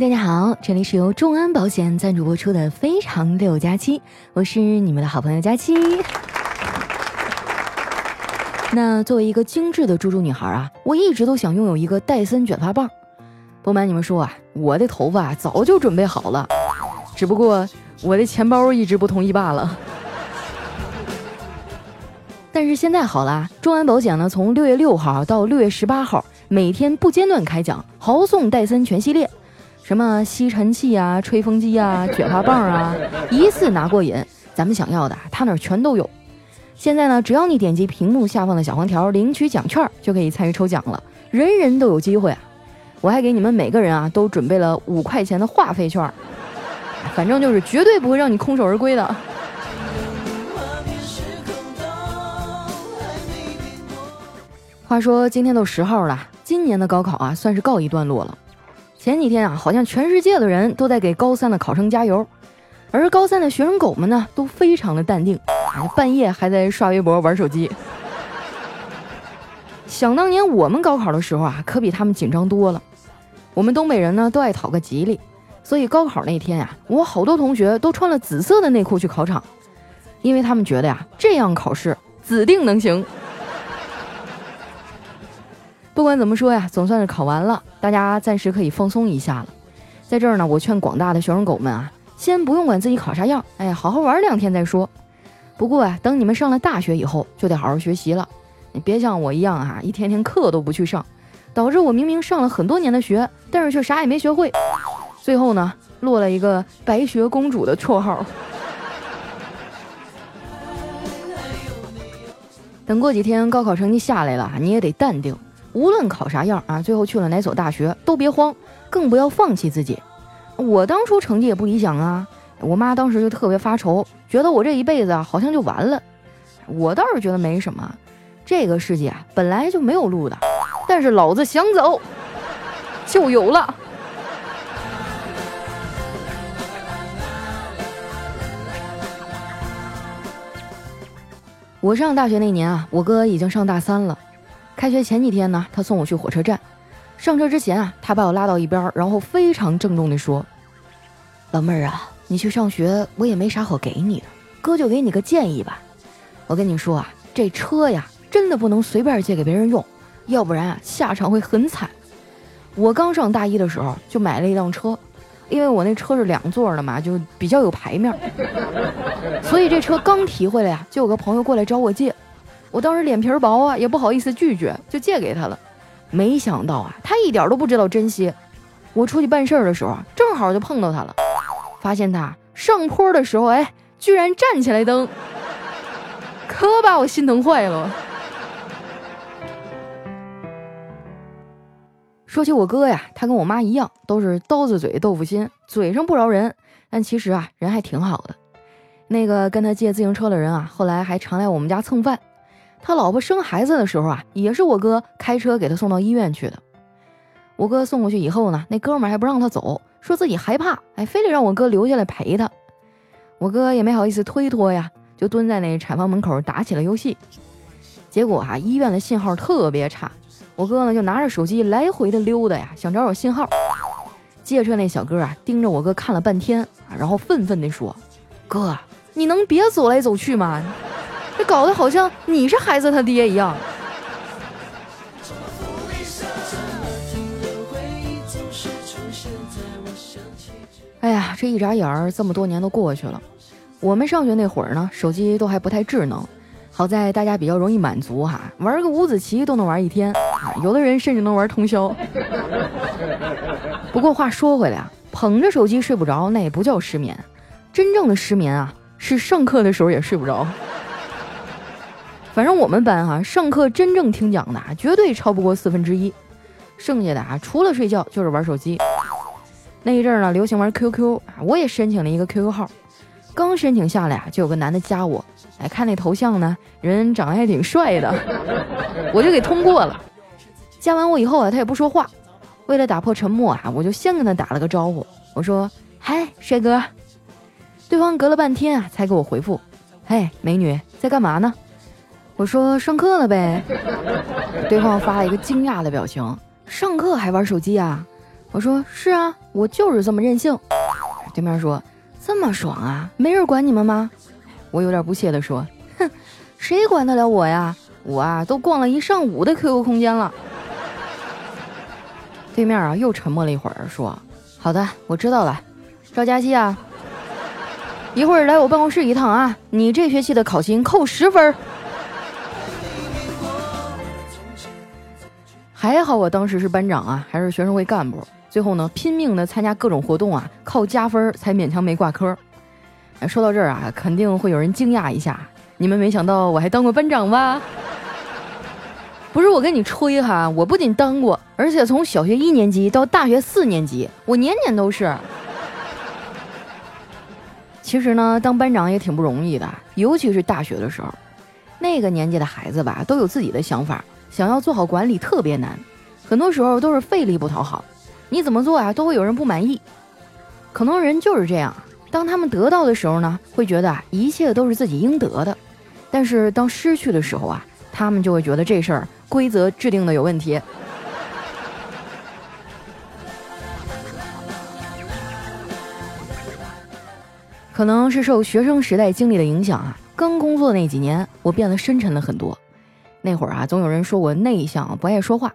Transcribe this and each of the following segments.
大家好，这里是由众安保险赞助播出的《非常六加七》，我是你们的好朋友佳期。那作为一个精致的猪猪女孩啊，我一直都想拥有一个戴森卷发棒。不瞒你们说啊，我的头发早就准备好了，只不过我的钱包一直不同意罢了。但是现在好了，众安保险呢，从六月六号到六月十八号，每天不间断开奖，豪送戴森全系列，什么吸尘器啊、吹风机啊、卷发棒啊，一次拿过瘾。咱们想要的，他那儿全都有。现在呢，只要你点击屏幕下方的小黄条领取奖券，就可以参与抽奖了，人人都有机会啊！我还给你们每个人啊都准备了五块钱的话费券，反正就是绝对不会让你空手而归的。话说今天都十号了，今年的高考啊算是告一段落了。前几天啊，好像全世界的人都在给高三的考生加油，而高三的学生狗们呢都非常的淡定，半夜还在刷微博玩手机。想当年我们高考的时候啊，可比他们紧张多了。我们东北人呢都爱讨个吉利，所以高考那天呀，我好多同学都穿了紫色的内裤去考场，因为他们觉得呀这样考试指定能行。不管怎么说呀，总算是考完了，大家暂时可以放松一下了。在这儿呢，我劝广大的学生狗们啊，先不用管自己考啥样，哎呀，好好玩两天再说。不过啊，等你们上了大学以后，就得好好学习了。你别像我一样啊，一天天课都不去上，导致我明明上了很多年的学，但是却啥也没学会，最后呢，落了一个白雪公主的绰号。等过几天高考成绩下来了，你也得淡定。无论考啥样啊，最后去了哪所大学都别慌，更不要放弃自己。我当初成绩也不理想啊，我妈当时就特别发愁，觉得我这一辈子啊好像就完了。我倒是觉得没什么，这个世界啊本来就没有路的，但是老子想走就有了。我上大学那年啊，我哥已经上大三了。开学前几天呢，他送我去火车站。上车之前啊，他把我拉到一边，然后非常郑重地说：“老妹儿啊，你去上学，我也没啥好给你的，哥就给你个建议吧。我跟你说啊，这车呀，真的不能随便借给别人用，要不然啊，下场会很惨。我刚上大一的时候就买了一辆车，因为我那车是两座的嘛，就比较有排面，所以这车刚提回来呀，就有个朋友过来找我借。”我当时脸皮薄啊，也不好意思拒绝，就借给他了。没想到啊，他一点都不知道珍惜。我出去办事儿的时候，正好就碰到他了，发现他上坡的时候，哎，居然站起来蹬，可把我心疼坏了。说起我哥呀，他跟我妈一样，都是刀子嘴豆腐心，嘴上不饶人，但其实啊，人还挺好的。那个跟他借自行车的人啊，后来还常来我们家蹭饭。他老婆生孩子的时候啊，也是我哥开车给他送到医院去的。我哥送过去以后呢，那哥们还不让他走，说自己害怕，哎，非得让我哥留下来陪他。我哥也没好意思推脱呀，就蹲在那产房门口打起了游戏。结果啊，医院的信号特别差，我哥呢就拿着手机来回的溜达呀，想找找信号。借车那小哥啊，盯着我哥看了半天，然后愤愤地说：“哥，你能别走来走去吗？”搞得好像你是孩子他爹一样。哎呀，这一眨眼儿，这么多年都过去了。我们上学那会儿呢，手机都还不太智能，好在大家比较容易满足哈，玩个五子棋都能玩一天，有的人甚至能玩通宵。不过话说回来啊，捧着手机睡不着，那也不叫失眠，真正的失眠啊，是上课的时候也睡不着。反正我们班哈，上课真正听讲的啊绝对超不过四分之一，剩下的啊，除了睡觉就是玩手机。那一阵儿呢，流行玩 QQ，啊我也申请了一个 QQ 号。刚申请下来啊，就有个男的加我，哎，看那头像呢，人长得还挺帅的，我就给通过了。加完我以后啊，他也不说话。为了打破沉默啊，我就先跟他打了个招呼，我说：“嗨，帅哥。”对方隔了半天啊，才给我回复：“嘿，美女，在干嘛呢？”我说上课了呗，对方发了一个惊讶的表情，上课还玩手机啊？我说是啊，我就是这么任性。对面说这么爽啊，没人管你们吗？我有点不屑地说，哼，谁管得了我呀？我啊都逛了一上午的 QQ 空间了。对面啊又沉默了一会儿，说好的，我知道了，赵佳琪啊，一会儿来我办公室一趟啊，你这学期的考勤扣十分。还好我当时是班长啊，还是学生会干部。最后呢，拼命的参加各种活动啊，靠加分才勉强没挂科。说到这儿啊，肯定会有人惊讶一下，你们没想到我还当过班长吧？不是我跟你吹哈，我不仅当过，而且从小学一年级到大学四年级，我年年都是。其实呢，当班长也挺不容易的，尤其是大学的时候，那个年纪的孩子吧，都有自己的想法。想要做好管理特别难，很多时候都是费力不讨好，你怎么做呀都会有人不满意。可能人就是这样，当他们得到的时候呢，会觉得啊一切都是自己应得的；但是当失去的时候啊，他们就会觉得这事儿规则制定的有问题。可能是受学生时代经历的影响啊，刚工作那几年，我变得深沉了很多。那会儿啊，总有人说我内向，不爱说话。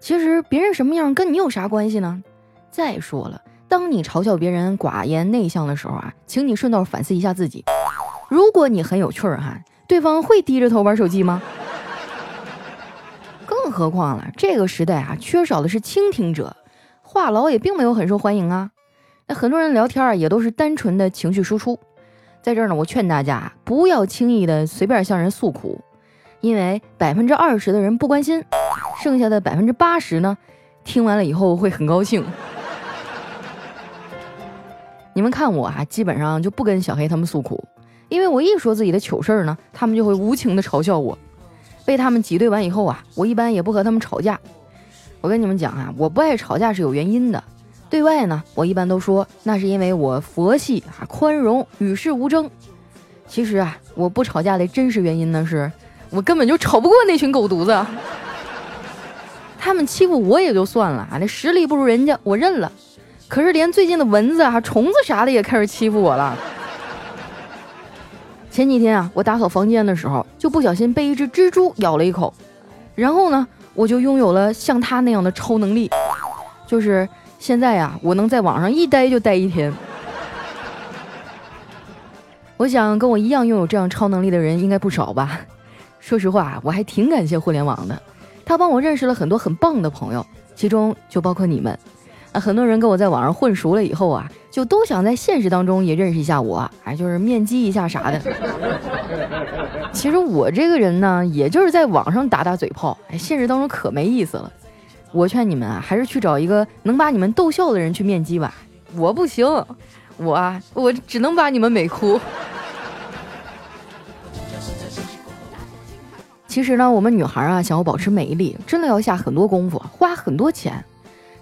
其实别人什么样跟你有啥关系呢？再说了，当你嘲笑别人寡言内向的时候啊，请你顺道反思一下自己。如果你很有趣儿哈，对方会低着头玩手机吗？更何况了，这个时代啊，缺少的是倾听者，话痨也并没有很受欢迎啊。那很多人聊天啊，也都是单纯的情绪输出。在这儿呢，我劝大家不要轻易的随便向人诉苦。因为百分之二十的人不关心，剩下的百分之八十呢，听完了以后会很高兴。你们看我啊，基本上就不跟小黑他们诉苦，因为我一说自己的糗事儿呢，他们就会无情的嘲笑我。被他们挤兑完以后啊，我一般也不和他们吵架。我跟你们讲啊，我不爱吵架是有原因的。对外呢，我一般都说那是因为我佛系啊，宽容，与世无争。其实啊，我不吵架的真实原因呢是。我根本就吵不过那群狗犊子，他们欺负我也就算了啊，那实力不如人家，我认了。可是连最近的蚊子啊、虫子啥的也开始欺负我了。前几天啊，我打扫房间的时候，就不小心被一只蜘蛛咬了一口，然后呢，我就拥有了像他那样的超能力，就是现在呀，我能在网上一待就待一天。我想跟我一样拥有这样超能力的人应该不少吧。说实话，我还挺感谢互联网的，它帮我认识了很多很棒的朋友，其中就包括你们。啊，很多人跟我在网上混熟了以后啊，就都想在现实当中也认识一下我，哎，就是面基一下啥的。其实我这个人呢，也就是在网上打打嘴炮，哎，现实当中可没意思了。我劝你们啊，还是去找一个能把你们逗笑的人去面基吧。我不行，我，我只能把你们美哭。其实呢，我们女孩啊，想要保持美丽，真的要下很多功夫，花很多钱。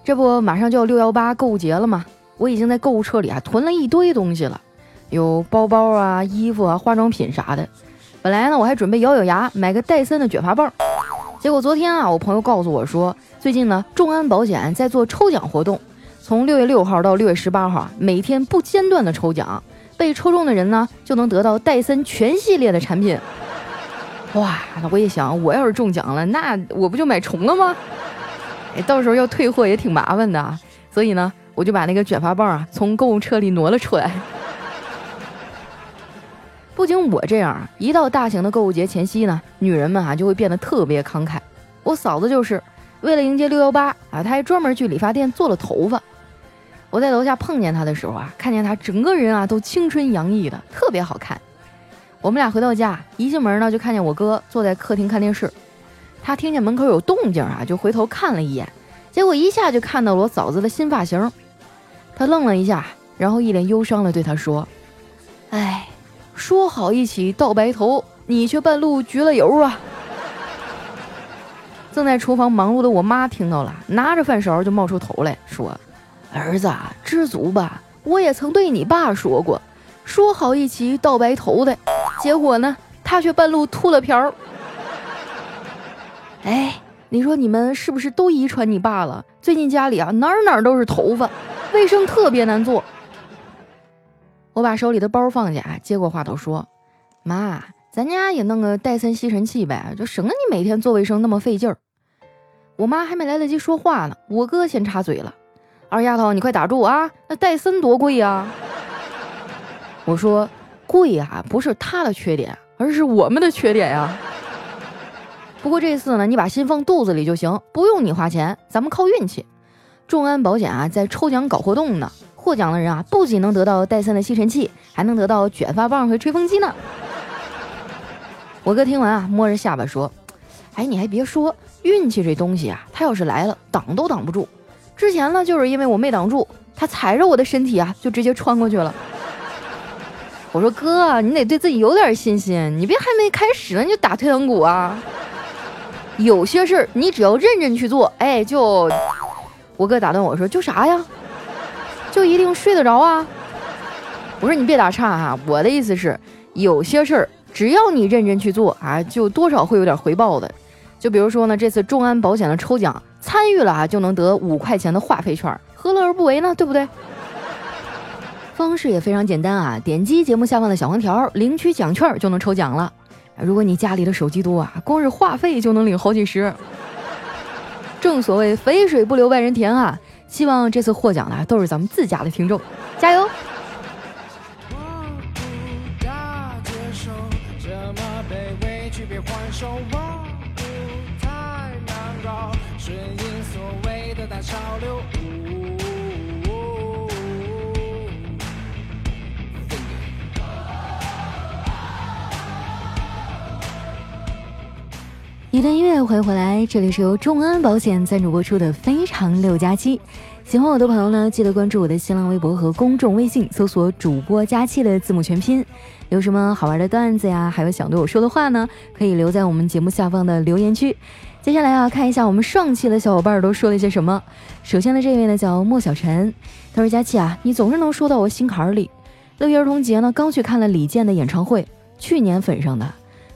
这不，马上就要六幺八购物节了吗？我已经在购物车里啊囤了一堆东西了，有包包啊、衣服啊、化妆品啥的。本来呢，我还准备咬咬牙买个戴森的卷发棒，结果昨天啊，我朋友告诉我说，最近呢，众安保险在做抽奖活动，从六月六号到六月十八号，每天不间断的抽奖，被抽中的人呢，就能得到戴森全系列的产品。哇，那我一想，我要是中奖了，那我不就买重了吗？哎，到时候要退货也挺麻烦的，所以呢，我就把那个卷发棒啊从购物车里挪了出来。不仅我这样，一到大型的购物节前夕呢，女人们啊就会变得特别慷慨。我嫂子就是为了迎接六幺八啊，她还专门去理发店做了头发。我在楼下碰见她的时候啊，看见她整个人啊都青春洋溢的，特别好看。我们俩回到家，一进门呢，就看见我哥坐在客厅看电视。他听见门口有动静啊，就回头看了一眼，结果一下就看到了我嫂子的新发型。他愣了一下，然后一脸忧伤的对他说：“哎，说好一起到白头，你却半路焗了油啊！”正在厨房忙碌的我妈听到了，拿着饭勺就冒出头来说：“儿子，知足吧，我也曾对你爸说过，说好一起到白头的。”结果呢，他却半路秃了瓢儿。哎，你说你们是不是都遗传你爸了？最近家里啊哪哪都是头发，卫生特别难做。我把手里的包放下，接过话头说：“妈，咱家也弄个戴森吸尘器呗，就省得你每天做卫生那么费劲儿。”我妈还没来得及说话呢，我哥先插嘴了：“二丫头，你快打住啊！那戴森多贵呀！”我说：“贵啊，不是他的缺点，而是我们的缺点呀。”不过这次呢，你把心放肚子里就行，不用你花钱，咱们靠运气。众安保险啊，在抽奖搞活动呢，获奖的人啊，不仅能得到戴森的吸尘器，还能得到卷发棒和吹风机呢。我哥听完啊，摸着下巴说：“哎，你还别说，运气这东西啊，它要是来了，挡都挡不住。之前呢，就是因为我没挡住，他踩着我的身体啊，就直接穿过去了。”我说：“哥，你得对自己有点信心，你别还没开始呢，你就打退堂鼓啊。”有些事儿你只要认真去做，哎，就我哥打断我说：“就啥呀？就一定睡得着啊？”我说：“你别打岔哈，我的意思是，有些事儿只要你认真去做啊，就多少会有点回报的。就比如说呢，这次众安保险的抽奖，参与了啊，就能得五块钱的话费券，何乐而不为呢？对不对？方式也非常简单啊，点击节目下方的小黄条，领取奖券就能抽奖了。”如果你家里的手机多啊，光是话费就能领好几十。正所谓肥水不流外人田啊！希望这次获奖的都是咱们自家的听众，加油！一段音乐，欢迎回来，这里是由众安保险赞助播出的《非常六加七》。喜欢我的朋友呢，记得关注我的新浪微博和公众微信，搜索“主播加七”的字母全拼。有什么好玩的段子呀，还有想对我说的话呢，可以留在我们节目下方的留言区。接下来啊，看一下我们上期的小伙伴都说了些什么。首先的这位呢，叫莫小晨，他说：“佳期啊，你总是能说到我心坎里。六一儿童节呢，刚去看了李健的演唱会，去年粉上的。”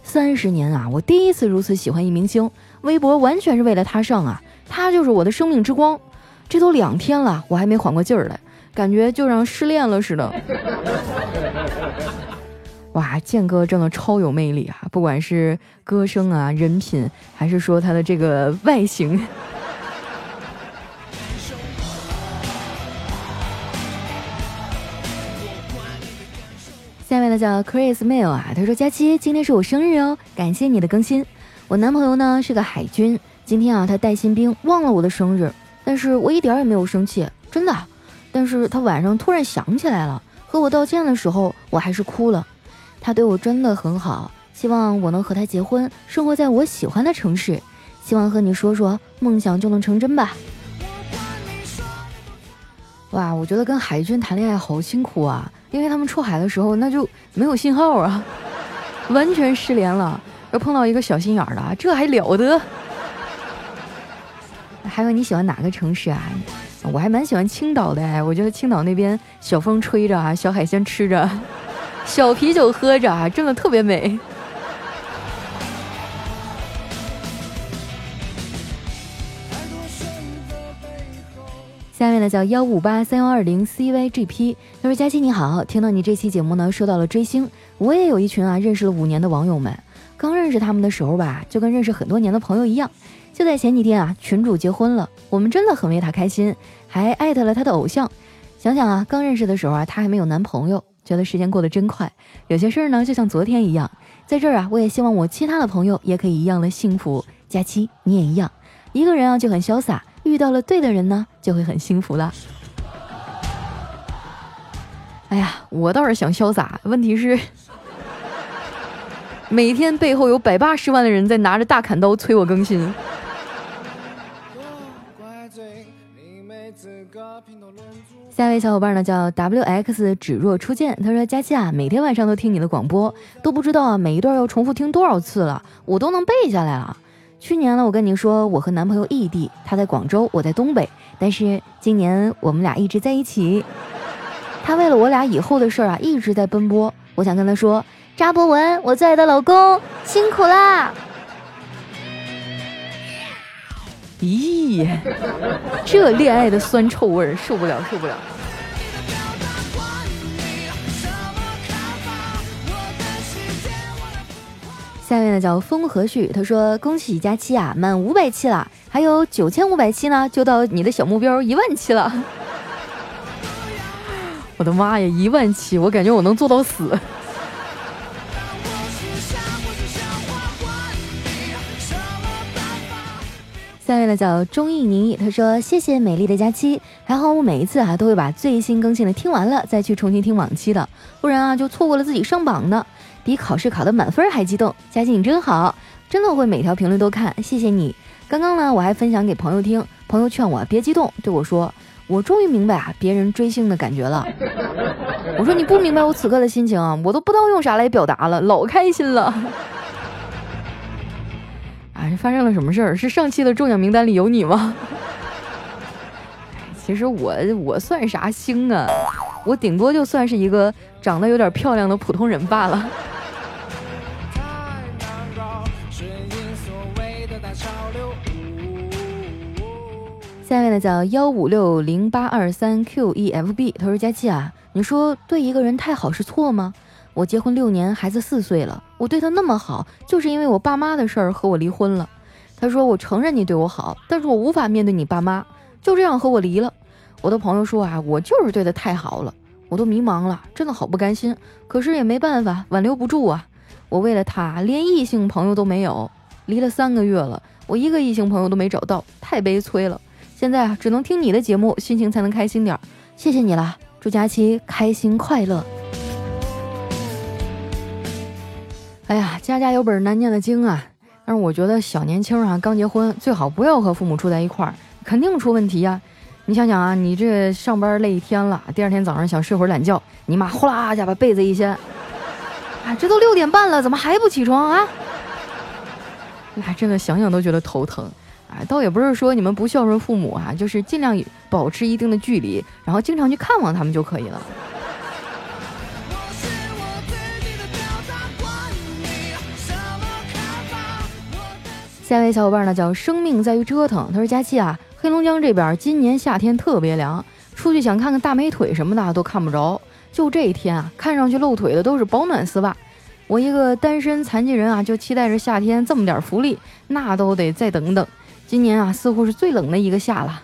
三十年啊，我第一次如此喜欢一明星，微博完全是为了他上啊，他就是我的生命之光。这都两天了，我还没缓过劲儿来，感觉就让失恋了似的。哇，健哥真的超有魅力啊，不管是歌声啊、人品，还是说他的这个外形。下面呢叫 Chris Mail 啊，他说：“佳期，今天是我生日哦，感谢你的更新。我男朋友呢是个海军，今天啊他带新兵，忘了我的生日，但是我一点也没有生气，真的。但是他晚上突然想起来了，和我道歉的时候，我还是哭了。他对我真的很好，希望我能和他结婚，生活在我喜欢的城市。希望和你说说，梦想就能成真吧。哇，我觉得跟海军谈恋爱好辛苦啊。”因为他们出海的时候，那就没有信号啊，完全失联了。要碰到一个小心眼儿的，这还了得？还有你喜欢哪个城市啊？我还蛮喜欢青岛的哎，我觉得青岛那边小风吹着啊，小海鲜吃着，小啤酒喝着啊，真的特别美。下面呢叫幺五八三幺二零 cyGP，他说佳期你好，听到你这期节目呢，说到了追星，我也有一群啊认识了五年的网友们，刚认识他们的时候吧，就跟认识很多年的朋友一样。就在前几天啊，群主结婚了，我们真的很为他开心，还艾特了他的偶像。想想啊，刚认识的时候啊，他还没有男朋友，觉得时间过得真快。有些事儿呢，就像昨天一样。在这儿啊，我也希望我其他的朋友也可以一样的幸福。佳期你也一样，一个人啊就很潇洒。遇到了对的人呢，就会很幸福了。哎呀，我倒是想潇洒，问题是 每天背后有百八十万的人在拿着大砍刀催我更新。下一位小伙伴呢叫 W X 只若初见，他说：“佳期啊，每天晚上都听你的广播，都不知道啊每一段要重复听多少次了，我都能背下来了。”去年呢，我跟你说，我和男朋友异地，他在广州，我在东北。但是今年我们俩一直在一起。他为了我俩以后的事儿啊，一直在奔波。我想跟他说，扎博文，我最爱的老公，辛苦啦！咦，这恋爱的酸臭味儿，受不了，受不了。下面呢叫风和煦，他说：“恭喜佳期啊，满五百期了，还有九千五百期呢，就到你的小目标一万期了。”我的妈呀，一万期，我感觉我能做到死。下面呢叫钟意妮，他说：“谢谢美丽的佳期，还好我每一次啊都会把最新更新的听完了，再去重新听往期的，不然啊就错过了自己上榜的。”比考试考的满分还激动，佳琪你真好，真的会每条评论都看，谢谢你。刚刚呢，我还分享给朋友听，朋友劝我别激动，对我说：“我终于明白啊，别人追星的感觉了。”我说：“你不明白我此刻的心情啊，我都不知道用啥来表达了，老开心了。”哎，发生了什么事儿？是上期的中奖名单里有你吗？其实我我算啥星啊？我顶多就算是一个长得有点漂亮的普通人罢了。下面呢叫幺五六零八二三 Q E F B，他说佳琪啊，你说对一个人太好是错吗？我结婚六年，孩子四岁了，我对他那么好，就是因为我爸妈的事儿和我离婚了。他说我承认你对我好，但是我无法面对你爸妈，就这样和我离了。我的朋友说啊，我就是对他太好了，我都迷茫了，真的好不甘心，可是也没办法，挽留不住啊。我为了他连异性朋友都没有，离了三个月了，我一个异性朋友都没找到，太悲催了。现在啊，只能听你的节目，心情才能开心点儿。谢谢你了，祝佳期开心快乐。哎呀，家家有本难念的经啊！但是我觉得小年轻啊，刚结婚最好不要和父母住在一块儿，肯定出问题呀。你想想啊，你这上班累一天了，第二天早上想睡会儿懒觉，你妈呼啦一下把被子一掀，啊，这都六点半了，怎么还不起床啊？那真的想想都觉得头疼。啊，倒也不是说你们不孝顺父母啊，就是尽量保持一定的距离，然后经常去看望他们就可以了。下一位小伙伴呢叫生命在于折腾，他说佳期啊，黑龙江这边今年夏天特别凉，出去想看看大美腿什么的都看不着，就这一天啊，看上去露腿的都是保暖丝袜。我一个单身残疾人啊，就期待着夏天这么点福利，那都得再等等。今年啊，似乎是最冷的一个夏了。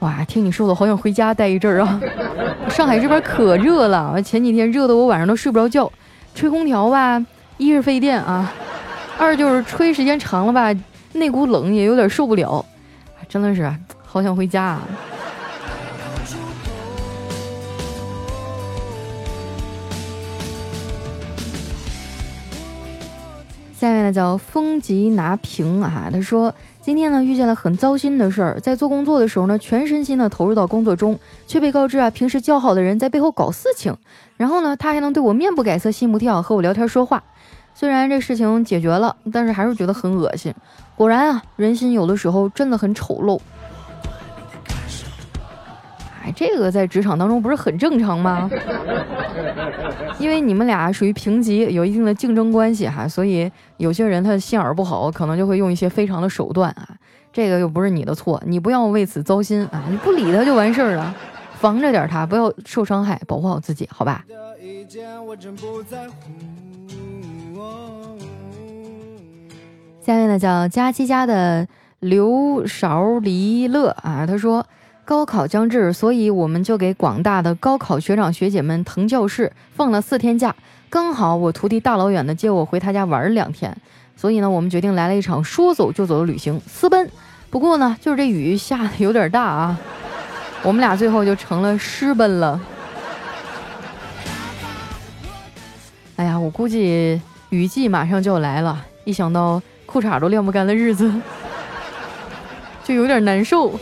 哇，听你说的，好想回家待一阵儿啊！上海这边可热了，前几天热的我晚上都睡不着觉，吹空调吧，一是费电啊，二就是吹时间长了吧，那股冷也有点受不了，真的是好想回家啊！那叫风急拿平啊，他说今天呢遇见了很糟心的事儿，在做工作的时候呢，全身心的投入到工作中，却被告知啊平时交好的人在背后搞事情，然后呢他还能对我面不改色心不跳和我聊天说话，虽然这事情解决了，但是还是觉得很恶心。果然啊，人心有的时候真的很丑陋。这个在职场当中不是很正常吗？因为你们俩属于平级，有一定的竞争关系哈，所以有些人他心眼不好，可能就会用一些非常的手段啊。这个又不是你的错，你不要为此糟心啊，你不理他就完事儿了，防着点他，不要受伤害，保护好自己，好吧？下面呢叫佳期家的刘勺离乐啊，他说。高考将至，所以我们就给广大的高考学长学姐们腾教室，放了四天假。刚好我徒弟大老远的接我回他家玩两天，所以呢，我们决定来了一场说走就走的旅行，私奔。不过呢，就是这雨下的有点大啊，我们俩最后就成了私奔了。哎呀，我估计雨季马上就要来了，一想到裤衩都晾不干的日子，就有点难受。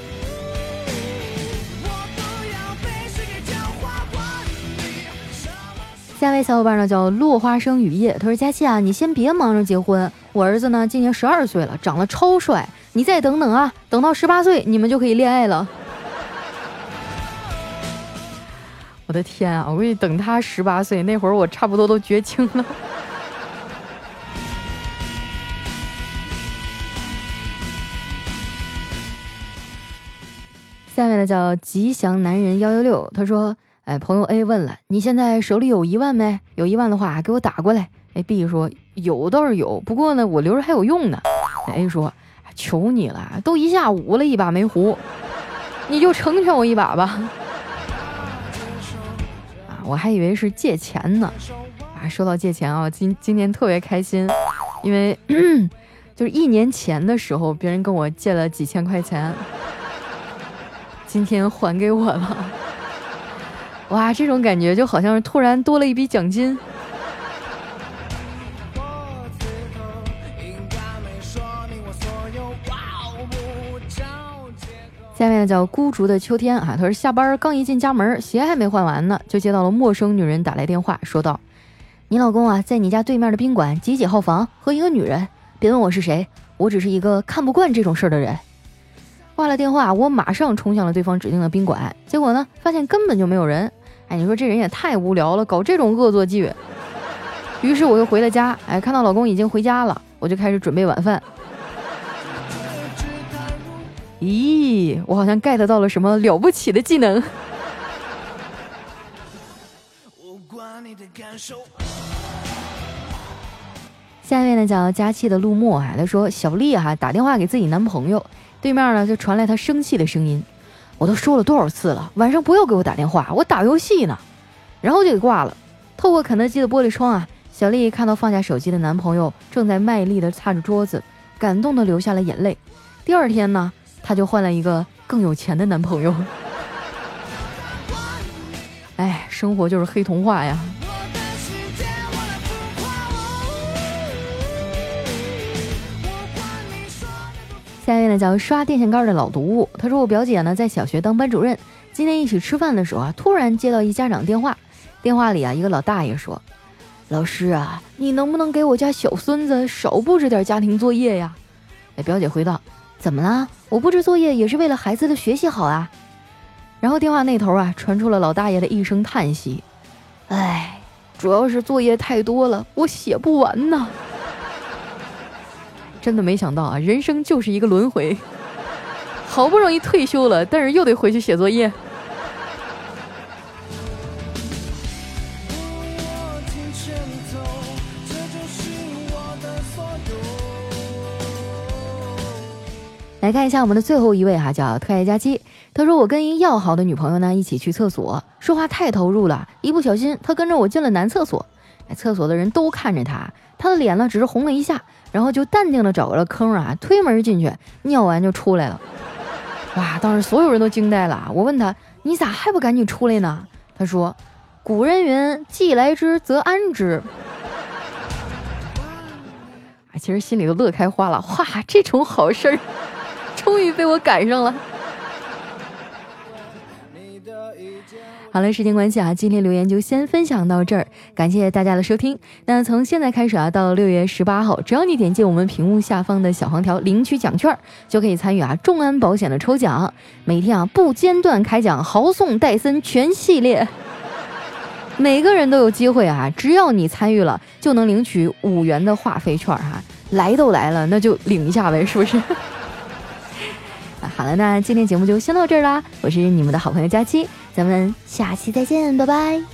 下一位小伙伴呢叫落花生雨夜他说佳琪啊你先别忙着结婚我儿子呢今年十二岁了长得超帅你再等等啊等到十八岁你们就可以恋爱了。我的天啊我估计等他十八岁那会儿我差不多都绝经了。下面的叫吉祥男人幺幺六他说哎，朋友 A 问了，你现在手里有一万没？有一万的话，给我打过来。”哎，B 说：“有倒是有，不过呢，我留着还有用呢。”A 说：“求你了，都一下午了，一把没胡，你就成全我一把吧。”啊，我还以为是借钱呢。啊，说到借钱啊，今今天特别开心，因为 就是一年前的时候，别人跟我借了几千块钱。今天还给我了，哇，这种感觉就好像是突然多了一笔奖金。下面叫孤竹的秋天啊，他说下班刚一进家门，鞋还没换完呢，就接到了陌生女人打来电话，说道：“你老公啊，在你家对面的宾馆几几号房和一个女人，别问我是谁，我只是一个看不惯这种事儿的人。”挂了电话，我马上冲向了对方指定的宾馆，结果呢，发现根本就没有人。哎，你说这人也太无聊了，搞这种恶作剧。于是我又回了家，哎，看到老公已经回家了，我就开始准备晚饭。咦，我好像 get 到了什么了不起的技能。下面呢，叫佳期的陆墨啊，他说小丽哈打电话给自己男朋友。对面呢，就传来他生气的声音。我都说了多少次了，晚上不要给我打电话，我打游戏呢。然后就给挂了。透过肯德基的玻璃窗啊，小丽看到放下手机的男朋友正在卖力的擦着桌子，感动的流下了眼泪。第二天呢，她就换了一个更有钱的男朋友。哎，生活就是黑童话呀。呢叫刷电线杆的老毒物，他说我表姐呢在小学当班主任，今天一起吃饭的时候啊，突然接到一家长电话，电话里啊一个老大爷说：“老师啊，你能不能给我家小孙子少布置点家庭作业呀？”哎，表姐回道：“怎么了？我布置作业也是为了孩子的学习好啊。”然后电话那头啊传出了老大爷的一声叹息：“哎，主要是作业太多了，我写不完呢。”真的没想到啊，人生就是一个轮回。好不容易退休了，但是又得回去写作业。来看一下我们的最后一位哈，叫特爱佳期。他说：“我跟一要好的女朋友呢一起去厕所，说话太投入了，一不小心他跟着我进了男厕所。哎，厕所的人都看着他，他的脸呢只是红了一下。”然后就淡定的找个坑啊，推门进去，尿完就出来了。哇！当时所有人都惊呆了。我问他：“你咋还不赶紧出来呢？”他说：“古人云，既来之则安之。”啊，其实心里都乐开花了。哇，这种好事儿，终于被我赶上了。好了，时间关系啊，今天留言就先分享到这儿，感谢大家的收听。那从现在开始啊，到六月十八号，只要你点击我们屏幕下方的小黄条领取奖券，就可以参与啊众安保险的抽奖，每天啊不间断开奖，豪送戴森全系列，每个人都有机会啊，只要你参与了，就能领取五元的话费券哈，来都来了，那就领一下呗，是不是？好了，那今天节目就先到这儿啦，我是你们的好朋友佳期。咱们下期再见，拜拜。